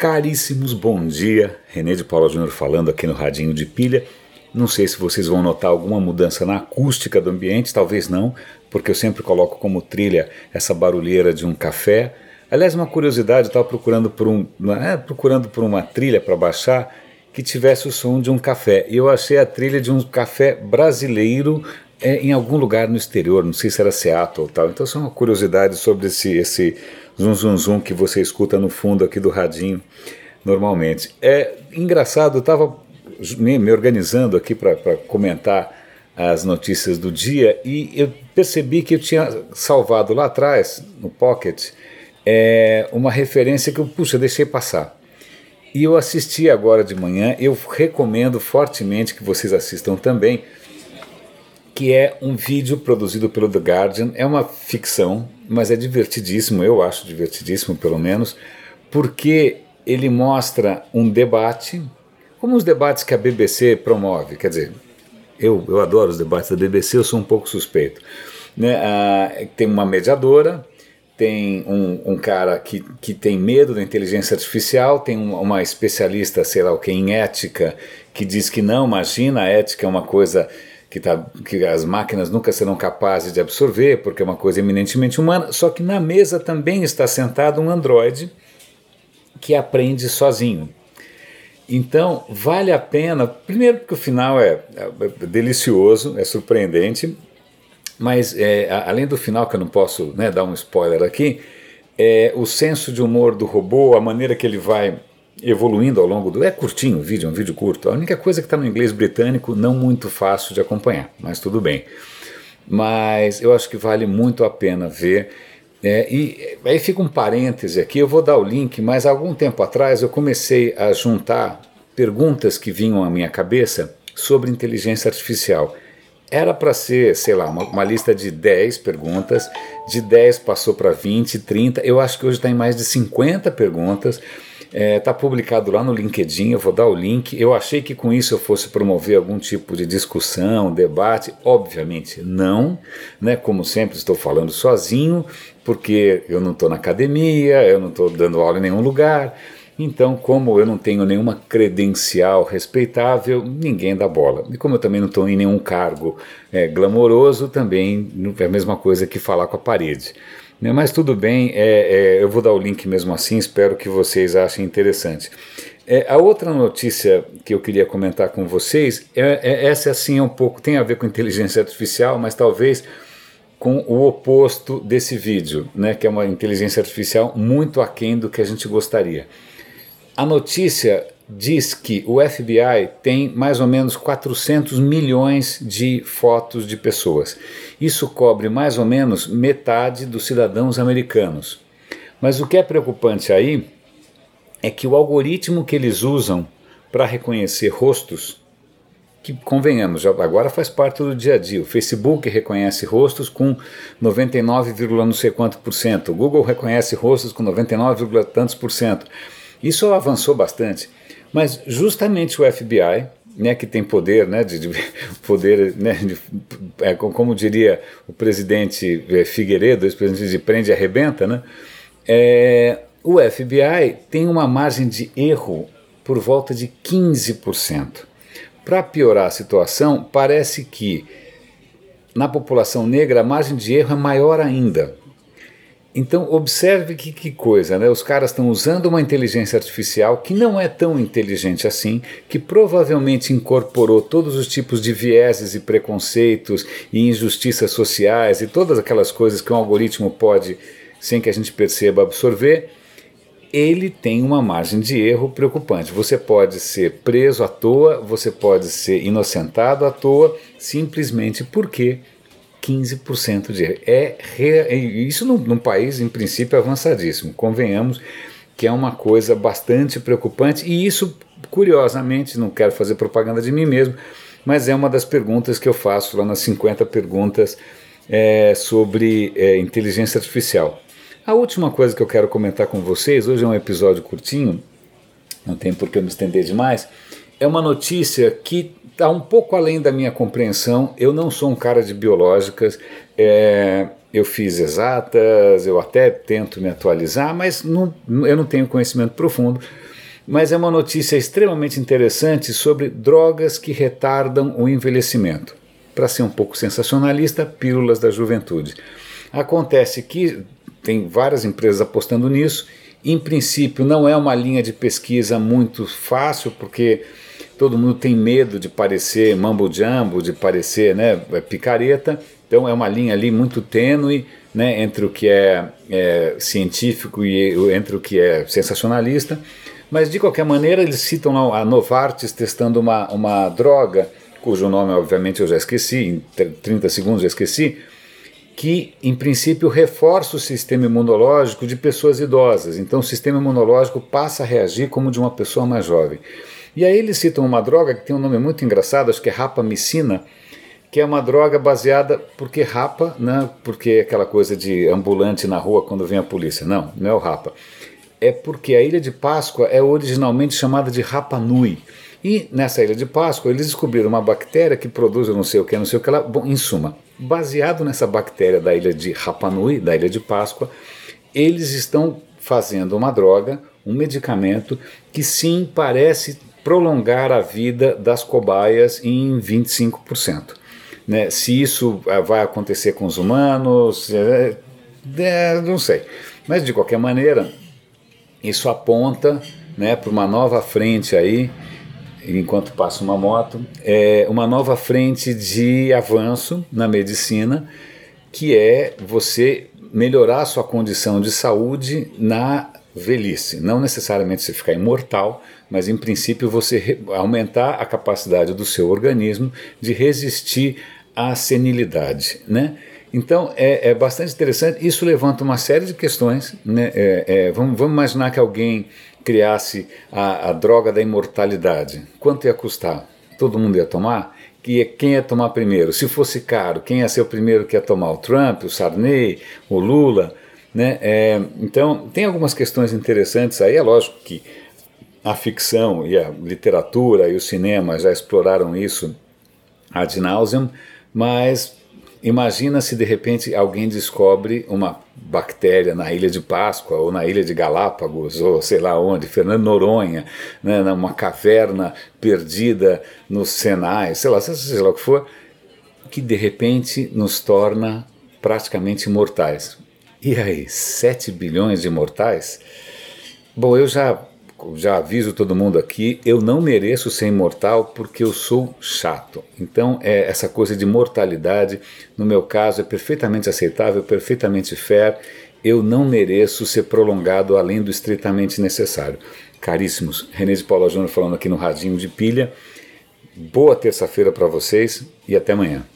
Caríssimos, bom dia. René de Paula Júnior falando aqui no Radinho de Pilha. Não sei se vocês vão notar alguma mudança na acústica do ambiente, talvez não, porque eu sempre coloco como trilha essa barulheira de um café. Aliás, uma curiosidade, eu estava procurando por um, é, procurando por uma trilha para baixar que tivesse o som de um café. E eu achei a trilha de um café brasileiro é, em algum lugar no exterior, não sei se era Seattle ou tal. Então, só uma curiosidade sobre esse, esse zum zum zum que você escuta no fundo aqui do radinho normalmente. É engraçado, eu estava me, me, organizando aqui para comentar as notícias do dia e eu percebi que eu tinha salvado lá atrás, no Pocket, é, uma referência que eu, puxa, deixei passar. E eu assisti agora de manhã, eu recomendo fortemente que vocês assistam também, que é um vídeo produzido pelo The Guardian. É uma ficção, mas é divertidíssimo, eu acho divertidíssimo pelo menos, porque ele mostra um debate, como os debates que a BBC promove. Quer dizer, eu, eu adoro os debates da BBC, eu sou um pouco suspeito. Né? Ah, tem uma mediadora, tem um, um, cara que, que tem medo da inteligência artificial, tem uma, uma especialista, sei lá o que, em ética, que diz que não, imagina, a ética é uma coisa que, tá, que as máquinas nunca serão capazes de absorver, porque é uma coisa eminentemente humana, só que na mesa também está sentado um androide que aprende sozinho. Então, vale a pena, primeiro porque o final é, é delicioso, é surpreendente, mas é, além do final, que eu não posso né, dar um spoiler aqui, é, o senso de humor do robô, a maneira que ele vai evoluindo ao longo do. É curtinho o vídeo, é um vídeo curto. A única coisa que está no inglês britânico, não muito fácil de acompanhar, mas tudo bem. Mas eu acho que vale muito a pena ver. É, e aí fica um parêntese aqui, eu vou dar o link, mas algum tempo atrás eu comecei a juntar perguntas que vinham à minha cabeça sobre inteligência artificial. Era para ser, sei lá, uma, uma, lista de 10 perguntas, de 10 passou para 20, 30, eu acho que hoje está em mais de 50 perguntas. Está é, tá publicado lá no LinkedIn, eu vou dar o link. Eu achei que com isso eu fosse promover algum tipo de discussão, debate. Obviamente não, né? como sempre estou falando sozinho, porque eu não estou na academia, eu não estou dando aula em nenhum lugar. Então, como eu não tenho nenhuma credencial respeitável, ninguém dá bola. E como eu também não estou em nenhum cargo é, glamouroso, também é a mesma coisa que falar com a parede. Né, mas tudo bem, é, é, eu vou dar o link mesmo assim, espero que vocês achem interessante. É, a outra notícia que eu queria comentar com vocês, é, é, essa assim é um pouco, tem a ver com inteligência artificial, mas talvez com o oposto desse vídeo, né, que é uma inteligência artificial muito aquém do que a gente gostaria. A notícia diz que o FBI tem mais ou menos 400 milhões de fotos de pessoas. Isso cobre mais ou menos metade dos cidadãos americanos. Mas o que é preocupante aí é que o algoritmo que eles usam para reconhecer rostos, que convenhamos, agora faz parte do dia a dia. O Facebook reconhece rostos com 99, não sei quanto por cento. O Google reconhece rostos com 99, tantos por cento. Isso avançou bastante. Mas justamente o FBI, né, que tem poder, né, de, de poder, né, de, é, como diria o presidente é, Figueiredo, o presidente de prende e arrebenta, né, é, o FBI tem uma margem de erro por volta de 15%. Para piorar a situação, parece que na população negra a margem de erro é maior ainda. Então, observe que, que coisa, né? Os caras estão usando uma inteligência artificial que não é tão inteligente assim, que provavelmente incorporou todos os tipos de vieses e preconceitos e injustiças sociais e todas aquelas coisas que um algoritmo pode, sem que a gente perceba, absorver. Ele tem uma margem de erro preocupante. Você pode ser preso à toa, você pode ser inocentado à toa, simplesmente porque 15% de é, é isso num, num país em princípio avançadíssimo. Convenhamos que é uma coisa bastante preocupante e isso, curiosamente, não quero fazer propaganda de mim mesmo, mas é uma das perguntas que eu faço lá nas 50 perguntas é, sobre é, inteligência artificial. A última coisa que eu quero comentar com vocês, hoje é um episódio curtinho, não tem por que eu me estender demais, é uma notícia que está um pouco além da minha compreensão. Eu não sou um cara de biológicas, é, eu fiz exatas, eu até tento me atualizar, mas não, eu não tenho conhecimento profundo. Mas é uma notícia extremamente interessante sobre drogas que retardam o envelhecimento. Para ser um pouco sensacionalista, pílulas da juventude. Acontece que tem várias empresas apostando nisso. Em princípio, não é uma linha de pesquisa muito fácil, porque todo mundo tem medo de parecer mambo jumbo, de parecer né, picareta. Então é uma linha ali muito tênue né, entre o que é, é, científico e entre o que é sensacionalista. Mas de qualquer maneira eles citam a Novartis testando uma, uma droga, cujo nome obviamente eu já esqueci, em 30 segundos já esqueci, que em princípio reforça o sistema imunológico de pessoas idosas. Então o sistema imunológico passa a reagir como de uma pessoa mais jovem. E aí eles citam uma droga que tem um nome muito engraçado, acho que é rapamicina, que é uma droga baseada porque rapa, né? Porque é aquela coisa de ambulante na rua quando vem a polícia. Não, não é o rapa. É porque a Ilha de Páscoa é originalmente chamada de Rapa Nui. E nessa Ilha de Páscoa eles descobriram uma bactéria que produz não sei o que, não sei o que lá. Bom, em suma, baseado nessa bactéria da Ilha de Rapa Nui, da Ilha de Páscoa, eles estão fazendo uma droga, um medicamento que sim parece prolongar a vida das cobaias em 25%. Né? Se isso ah, vai acontecer com os humanos, é, é, não sei. Mas de qualquer maneira, isso aponta né, para uma nova frente aí, enquanto passa uma moto, é uma nova frente de avanço na medicina, que é você melhorar a sua condição de saúde na velhice. Não necessariamente você ficar imortal, mas em princípio você aumentar a capacidade do seu organismo de resistir à senilidade, né? Então é, é bastante interessante. Isso levanta uma série de questões. Né? É, é, vamos, vamos, imaginar que alguém criasse a, a, droga da imortalidade. Quanto ia custar? Todo mundo ia tomar? Que, quem ia tomar primeiro? Se fosse caro, quem ia ser o primeiro que ia tomar? O Trump, o Sarney, o Lula? Né? É, então tem algumas questões interessantes aí. É lógico que a ficção e a literatura e o cinema já exploraram isso ad nauseam, mas imagina se de repente alguém descobre uma bactéria na Ilha de Páscoa ou na Ilha de Galápagos ou sei lá onde, Fernando Noronha, né, numa caverna perdida no Senai, sei lá, sei lá o que for, que de repente nos torna praticamente imortais. E aí, 7 bilhões de mortais? Bom, eu já já aviso todo mundo aqui, eu não mereço ser imortal porque eu sou chato. Então, é, essa coisa de mortalidade, no meu caso, é perfeitamente aceitável, perfeitamente fair. Eu não mereço ser prolongado além do estritamente necessário. Caríssimos, René de Paula Júnior falando aqui no Radinho de Pilha. Boa terça-feira para vocês e até amanhã.